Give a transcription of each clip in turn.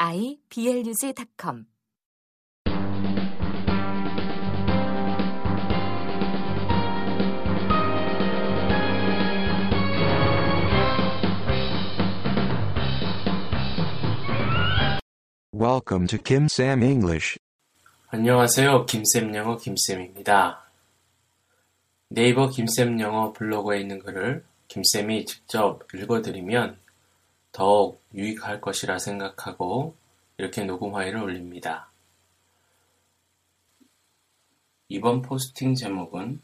iblog.com Welcome to Kim Sam English. 안녕하세요. 김쌤 영어 김쌤입니다. 네이버 김쌤 영어 블로그에 있는 글을 김쌤이 직접 읽어드리면 더욱 유익할 것이라 생각하고 이렇게 녹음 파일을 올립니다. 이번 포스팅 제목은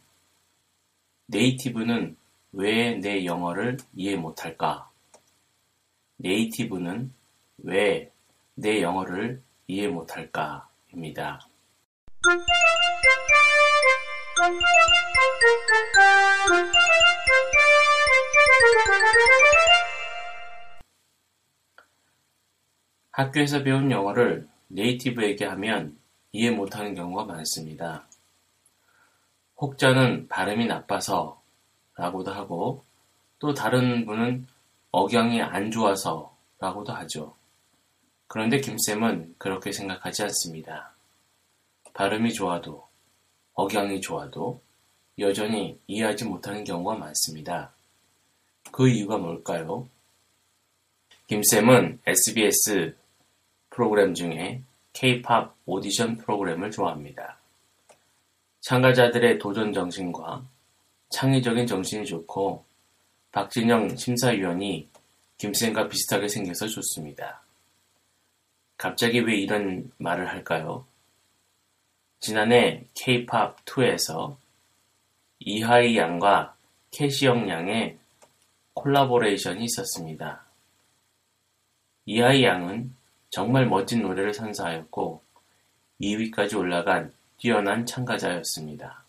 네이티브는 왜 내 영어를 이해 못할까? 네이티브는 왜 내 영어를 이해 못할까? 입니다. 학교에서 배운 영어를 네이티브에게 하면 이해 못하는 경우가 많습니다. 혹자는 발음이 나빠서 라고도 하고 또 다른 분은 억양이 안 좋아서 라고도 하죠. 그런데 김쌤은 그렇게 생각하지 않습니다. 발음이 좋아도 억양이 좋아도 여전히 이해하지 못하는 경우가 많습니다. 그 이유가 뭘까요? 김쌤은 SBS 프로그램 중에 K-팝 오디션 프로그램을 좋아합니다. 참가자들의 도전 정신과 창의적인 정신이 좋고 박진영 심사위원이 김쌤과 비슷하게 생겨서 좋습니다. 갑자기 왜 이런 말을 할까요? 지난해 K-팝 2에서 이하이 양과 캐시영 양의 콜라보레이션이 있었습니다. 이하이 양은 정말 멋진 노래를 선사하였고 2위까지 올라간 뛰어난 참가자였습니다.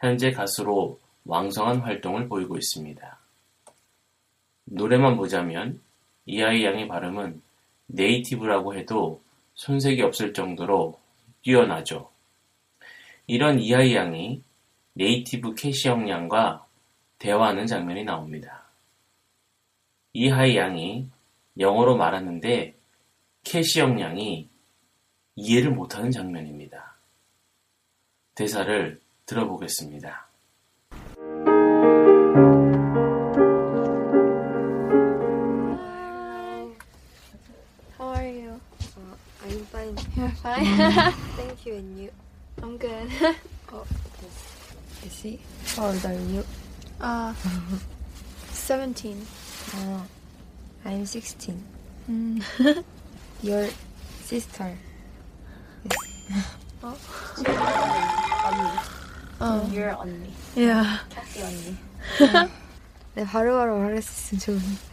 현재 가수로 왕성한 활동을 보이고 있습니다. 노래만 보자면 이하이 양의 발음은 native라고 해도 손색이 없을 정도로 뛰어나죠. 이런 이하이 양이 네이티브 캐시형 양과 대화하는 장면이 나옵니다. 이하이 양이 영어로 말하는데 캐시형 양이 이해를 못하는 장면입니다. 대사를 들어보겠습니다. How are you? Uh, I'm fine. You're fine. Thank you. And you? I'm good. Oh, yes. I see. How old are you? Uh, 17. Uh, I'm 16. Mm. Your sister. Oh. Your 언니. Yeah. 캐시 언니. 네, 바로바로 말할 수 있으면 좋은데.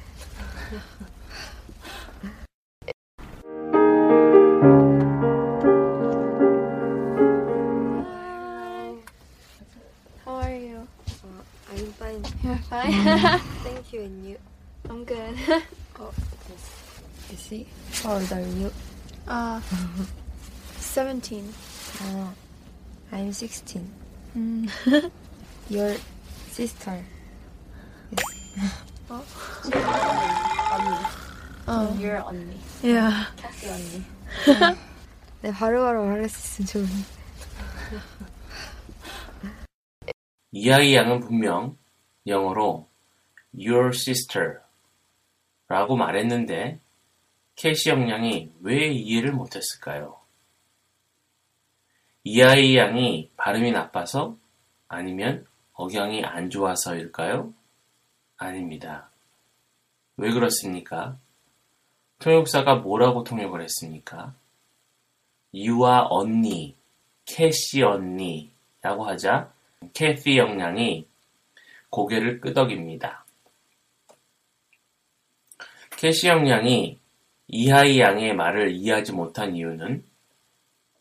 How are you? Uh, I'm fine. You're fine. Thank you. And you? I'm good. Oh, yes. I see. How old are you? Uh, 17. Uh, I'm 16. Mm. Your sister. Oh. Your 언니. Yeah. 캐시 언니. 네, 바로바로 말할 수 있으면 좋은데. 이하이 양은 분명 영어로 your sister 라고 말했는데 캐시영 양이 왜 이해를 못했을까요? 이하이 양이 발음이 나빠서 아니면 억양이 안 좋아서일까요? 아닙니다. 왜 그렇습니까? 통역사가 뭐라고 통역을 했습니까? 유아 언니, 캐시 언니라고 하자 캐시 영양이 고개를 끄덕입니다. 캐시 영양이 이하이 양의 말을 이해하지 못한 이유는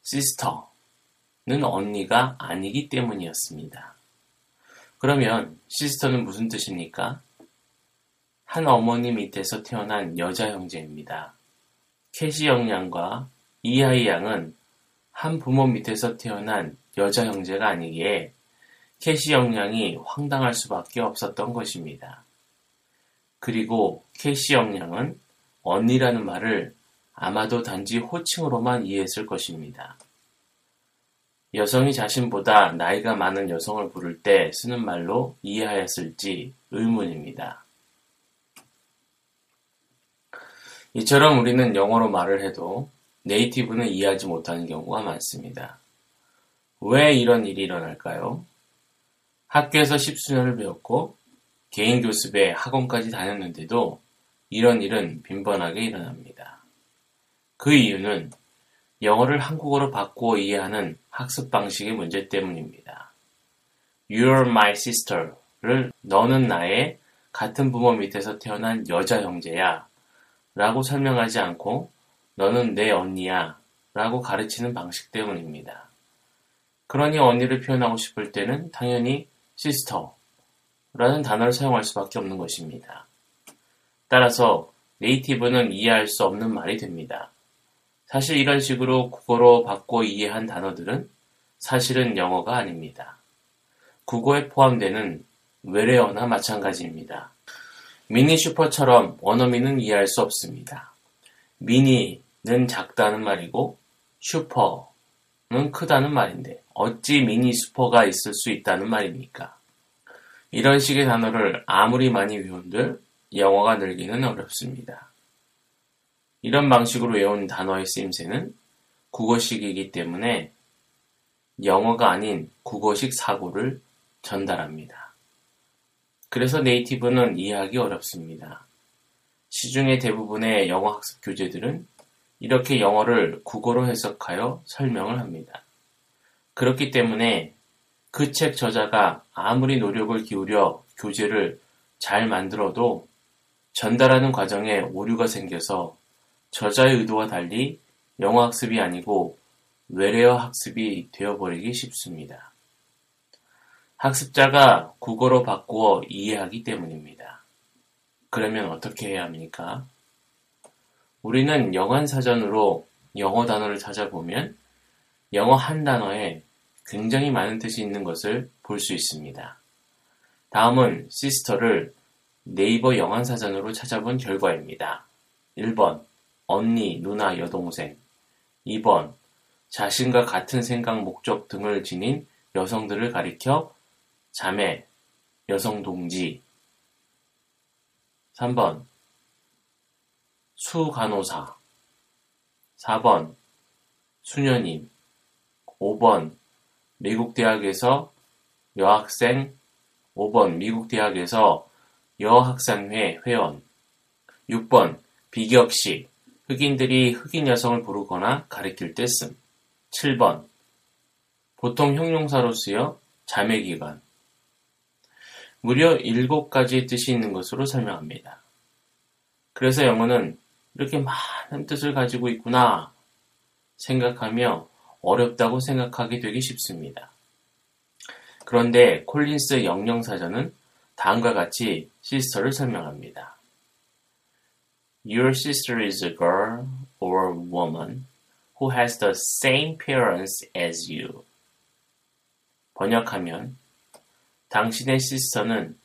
sister는 언니가 아니기 때문이었습니다. 그러면 sister는 무슨 뜻입니까? 한 어머니 밑에서 태어난 여자 형제입니다. 캐시 영양과 이하이 양은 한 부모 밑에서 태어난 여자 형제가 아니기에 캐시 영양이 황당할 수밖에 없었던 것입니다. 그리고 캐시 영양은 언니라는 말을 아마도 단지 호칭으로만 이해했을 것입니다. 여성이 자신보다 나이가 많은 여성을 부를 때 쓰는 말로 이해하였을지 의문입니다. 이처럼 우리는 영어로 말을 해도 네이티브는 이해하지 못하는 경우가 많습니다. 왜 이런 일이 일어날까요? 학교에서 십수년을 배웠고 개인 교습에 학원까지 다녔는데도 이런 일은 빈번하게 일어납니다. 그 이유는 영어를 한국어로 바꾸어 이해하는 학습 방식의 문제 때문입니다. You're my sister를 너는 나의 같은 부모 밑에서 태어난 여자 형제야 라고 설명하지 않고 너는 내 언니야 라고 가르치는 방식 때문입니다. 그러니 언니를 표현하고 싶을 때는 당연히 sister 라는 단어를 사용할 수밖에 없는 것입니다. 따라서 네이티브는 이해할 수 없는 말이 됩니다. 사실 이런 식으로 국어로 바꿔 이해한 단어들은 사실은 영어가 아닙니다. 국어에 포함되는 외래어나 마찬가지입니다. 미니 슈퍼처럼 원어민은 이해할 수 없습니다. 미니는 작다는 말이고 슈퍼는 크다는 말인데 어찌 미니 슈퍼가 있을 수 있다는 말입니까? 이런 식의 단어를 아무리 많이 외운들 영어가 늘기는 어렵습니다. 이런 방식으로 외운 단어의 쓰임새는 국어식이기 때문에 영어가 아닌 국어식 사고를 전달합니다. 그래서 native는 이해하기 어렵습니다. 시중의 대부분의 영어 학습 교재들은 이렇게 영어를 국어로 해석하여 설명을 합니다. 그렇기 때문에 그 책 저자가 아무리 노력을 기울여 교재를 잘 만들어도 전달하는 과정에 오류가 생겨서 저자의 의도와 달리 영어 학습이 아니고 외래어 학습이 되어버리기 쉽습니다. 학습자가 국어로 바꾸어 이해하기 때문입니다. 그러면 어떻게 해야 합니까? 우리는 영어사전으로 영어 단어를 찾아보면 영어 한 단어에 굉장히 많은 뜻이 있는 것을 볼 수 있습니다. 다음은 시스터를 네이버 영어사전으로 찾아본 결과입니다. 1번 언니, 누나, 여동생. 2번 자신과 같은 생각, 목적 등을 지닌 여성들을 가리켜 자매, 여성 동지. 3번 수간호사. 4번 수녀님. 5번 미국 대학에서 여학생. 5번 미국 대학에서 여학생회 회원 6번 비격식 흑인들이 흑인 여성을 부르거나 가리킬 때 씀. 7번 보통 형용사로 쓰여 자매기관 무려 7가지의 뜻이 있는 것으로 설명합니다. 그래서 영어는 이렇게 많은 뜻을 가지고 있구나 생각하며 어렵다고 생각하게 되기 쉽습니다. 그런데 콜린스 영영사전은 다음과 같이 시스터를 설명합니다. Your sister is a girl or woman who has the same parents as you. 번역하면 당신의 시스터는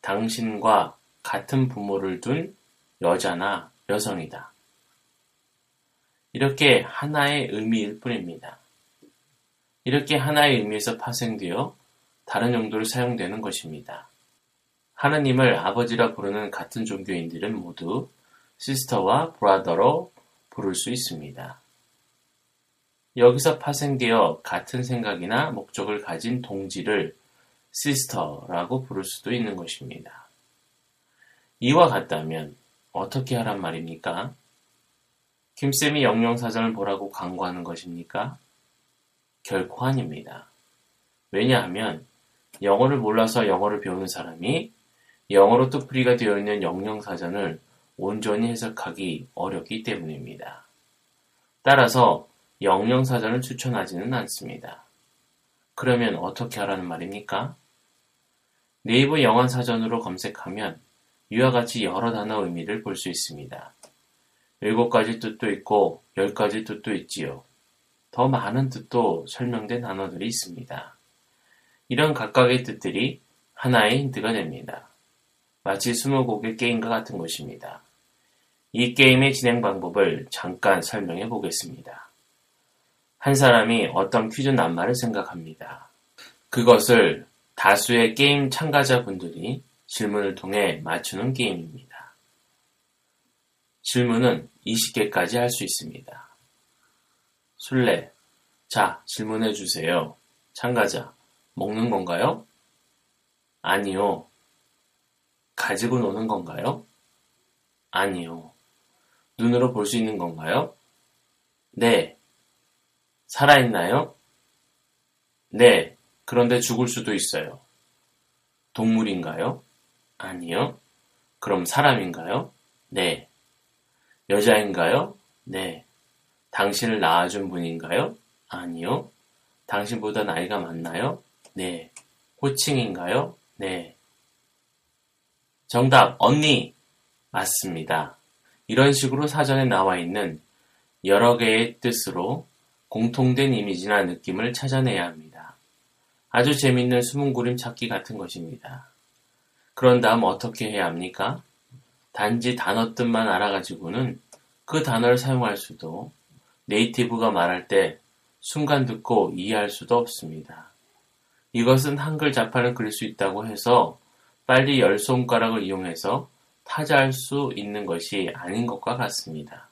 당신과 같은 부모를 둔 여자나 여성이다. 이렇게 하나의 의미일 뿐입니다. 이렇게 하나의 의미에서 파생되어 다른 용도로 사용되는 것입니다. 하느님을 아버지라 부르는 같은 종교인들은 모두 sister와 brother로 부를 수 있습니다. 여기서 파생되어 같은 생각이나 목적을 가진 동지를 sister라고 부를 수도 있는 것입니다. 이와 같다면 어떻게 하란 말입니까? 김쌤이 영영사전을 보라고 강구하는 것입니까? 결코 아닙니다. 왜냐하면 영어를 몰라서 영어를 배우는 사람이 영어로 뜻풀이가 되어 있는 영영사전을 온전히 해석하기 어렵기 때문입니다. 따라서 영영사전을 추천하지는 않습니다. 그러면 어떻게 하라는 말입니까? 네이버 영어사전으로 검색하면 이와 같이 여러 단어 의미를 볼 수 있습니다. 일곱 가지 뜻도 있고 열 가지 뜻도 있지요. 더 많은 뜻도 설명된 단어들이 있습니다. 이런 각각의 뜻들이 하나의 힌트가 됩니다. 마치 스무고개 게임과 같은 것입니다. 이 게임의 진행 방법을 잠깐 설명해 보겠습니다. 한 사람이 어떤 퀴즈 낱말을 생각합니다. 그것을 다수의 게임 참가자분들이 질문을 통해 맞추는 게임입니다. 질문은 20개까지 할 수 있습니다. 술래. 자, 질문해 주세요. 참가자. 먹는 건가요? 아니요. 가지고 노는 건가요? 아니요. 눈으로 볼 수 있는 건가요? 네. 살아있나요? 네. 그런데 죽을 수도 있어요. 동물인가요? 아니요. 그럼 사람인가요? 네. 여자인가요? 네. 당신을 낳아준 분인가요? 아니요. 당신보다 나이가 많나요? 네. 호칭인가요? 네. 정답, 언니! 맞습니다. 이런 식으로 사전에 나와 있는 여러 개의 뜻으로 공통된 이미지나 느낌을 찾아내야 합니다. 아주 재밌는 수문구림 찾기 같은 것입니다. 그런 다음 어떻게 해야 합니까? 단지 단어 뜻만 알아가지고는 그 단어를 사용할 수도 네이티브가 말할 때 순간 듣고 이해할 수도 없습니다. 이것은 한글 자판을 그릴 수 있다고 해서 빨리 열 손가락을 이용해서 타자할 수 있는 것이 아닌 것과 같습니다.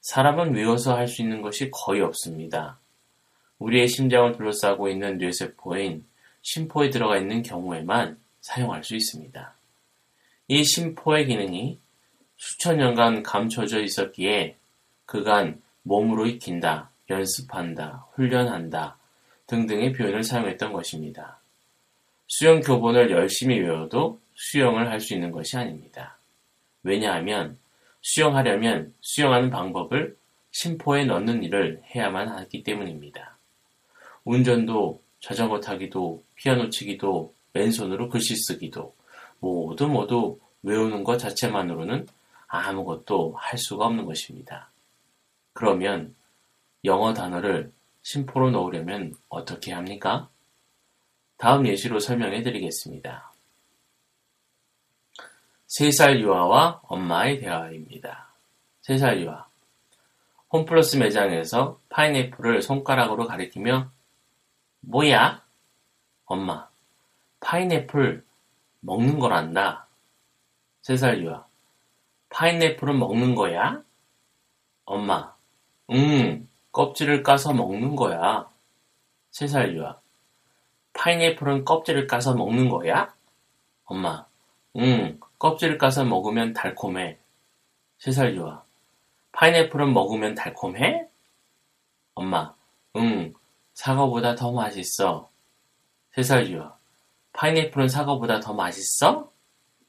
사람은 외워서 할 수 있는 것이 거의 없습니다. 우리의 심장을 둘러싸고 있는 뇌세포인 심포에 들어가 있는 경우에만 사용할 수 있습니다. 이 심포의 기능이 수천 년간 감춰져 있었기에 그간 몸으로 익힌다, 연습한다, 훈련한다 등등의 표현을 사용했던 것입니다. 수영 교본을 열심히 외워도 수영을 할 수 있는 것이 아닙니다. 왜냐하면 수영하려면 수영하는 방법을 심포에 넣는 일을 해야만 하기 때문입니다. 운전도 자전거 타기도 피아노 치기도 왼손으로 글씨 쓰기도 모두 모두 외우는 것 자체만으로는 아무것도 할 수가 없는 것입니다. 그러면 영어 단어를 심포로 넣으려면 어떻게 합니까? 다음 예시로 설명해 드리겠습니다. 3살 유아와 엄마의 대화입니다. 3살 유아. 홈플러스 매장에서 파인애플을 손가락으로 가리키며 뭐야? 엄마. 파인애플 먹는 거란다. 3살 유아. 파인애플은 먹는 거야? 엄마. 응, 껍질을 까서 먹는 거야. 3살 유아. 파인애플은 껍질을 까서 먹는 거야? 엄마. 응, 껍질을 까서 먹으면 달콤해. 3살 유아. 파인애플은 먹으면 달콤해? 엄마. 응, 사과보다 더 맛있어. 3살 유아. 파인애플은 사과보다 더 맛있어?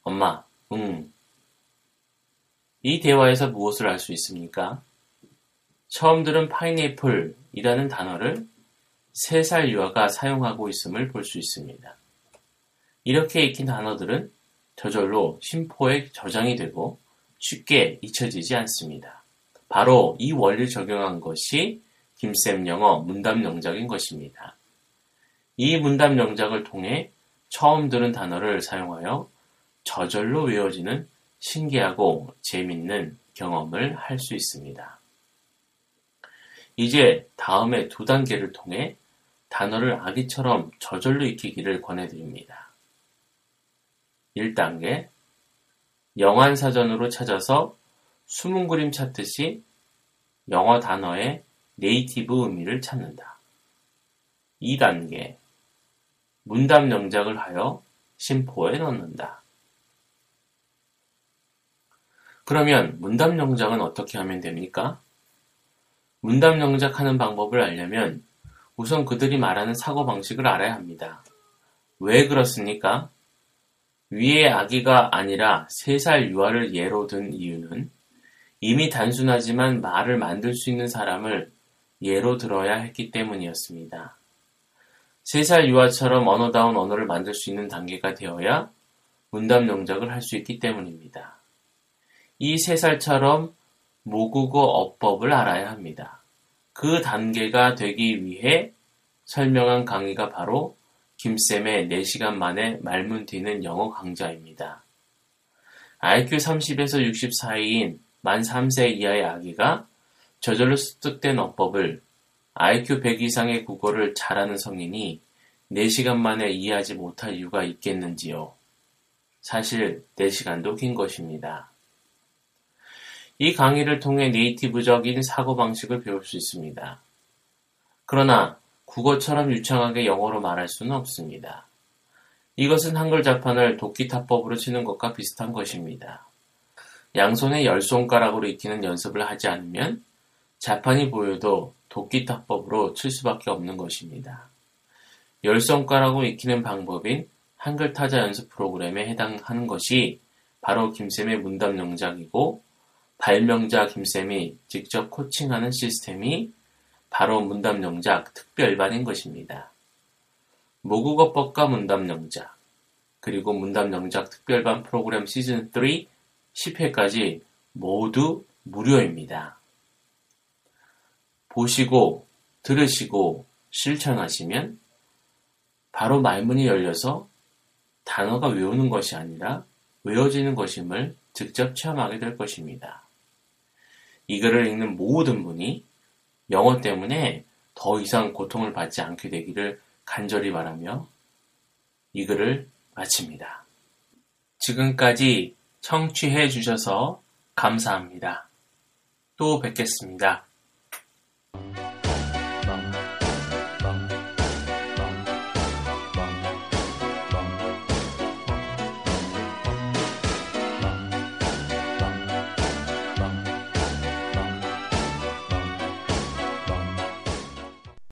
엄마. 응. 이 대화에서 무엇을 알 수 있습니까? 처음 들은 파인애플이라는 단어를 3살 유아가 사용하고 있음을 볼 수 있습니다. 이렇게 익힌 단어들은 저절로 심포에 저장이 되고 쉽게 잊혀지지 않습니다. 바로 이 원리를 적용한 것이 김쌤 영어 문답 영작인 것입니다. 이 문답 영작을 통해 처음 들은 단어를 사용하여 저절로 외워지는 신기하고 재밌는 경험을 할 수 있습니다. 이제 다음에 두 단계를 통해 단어를 아기처럼 저절로 익히기를 권해드립니다. 1단계 영환사전으로 찾아서 숨은 그림 찾듯이 영어 단어의 네이티브 의미를 찾는다. 2단계 문답 영작을 하여 심포에 넣는다. 그러면 문답 영작은 어떻게 하면 됩니까? 문답 영작하는 방법을 알려면 우선 그들이 말하는 사고방식을 알아야 합니다. 왜 그렇습니까? 위의 아기가 아니라 3살 유아를 예로 든 이유는 이미 단순하지만 말을 만들 수 있는 사람을 예로 들어야 했기 때문이었습니다. 3살 유아처럼 언어다운 언어를 만들 수 있는 단계가 되어야 문답 영작을 할 수 있기 때문입니다. 이 3살처럼 모국어 어법을 알아야 합니다. 그 단계가 되기 위해 설명한 강의가 바로 김쌤의 4시간 만에 말문 튀는 영어 강좌입니다. IQ 30에서 60 사이인 만 3세 이하의 아기가 저절로 습득된 어법을 IQ 100 이상의 국어를 잘하는 성인이 4시간 만에 이해하지 못할 이유가 있겠는지요. 사실 4시간도 긴 것입니다. 이 강의를 통해 네이티브적인 사고방식을 배울 수 있습니다. 그러나 국어처럼 유창하게 영어로 말할 수는 없습니다. 이것은 한글 자판을 도끼타법으로 치는 것과 비슷한 것입니다. 양손에 열 손가락으로 익히는 연습을 하지 않으면 자판이 보여도 도끼타법으로 칠 수밖에 없는 것입니다. 열 손가락으로 익히는 방법인 한글 타자 연습 프로그램에 해당하는 것이 바로 김쌤의 문답 영작이고 발명자 김쌤이 직접 코칭하는 시스템이 바로 문답 영작 특별반인 것입니다. 모국어법과 문답 영작, 그리고 문답 영작 특별반 프로그램 시즌 3 10회까지 모두 무료입니다. 보시고, 들으시고, 실천하시면 바로 말문이 열려서 단어가 외우는 것이 아니라 외워지는 것임을 직접 체험하게 될 것입니다. 이 글을 읽는 모든 분이 영어 때문에 더 이상 고통을 받지 않게 되기를 간절히 바라며 이 글을 마칩니다. 지금까지 청취해 주셔서 감사합니다. 또 뵙겠습니다.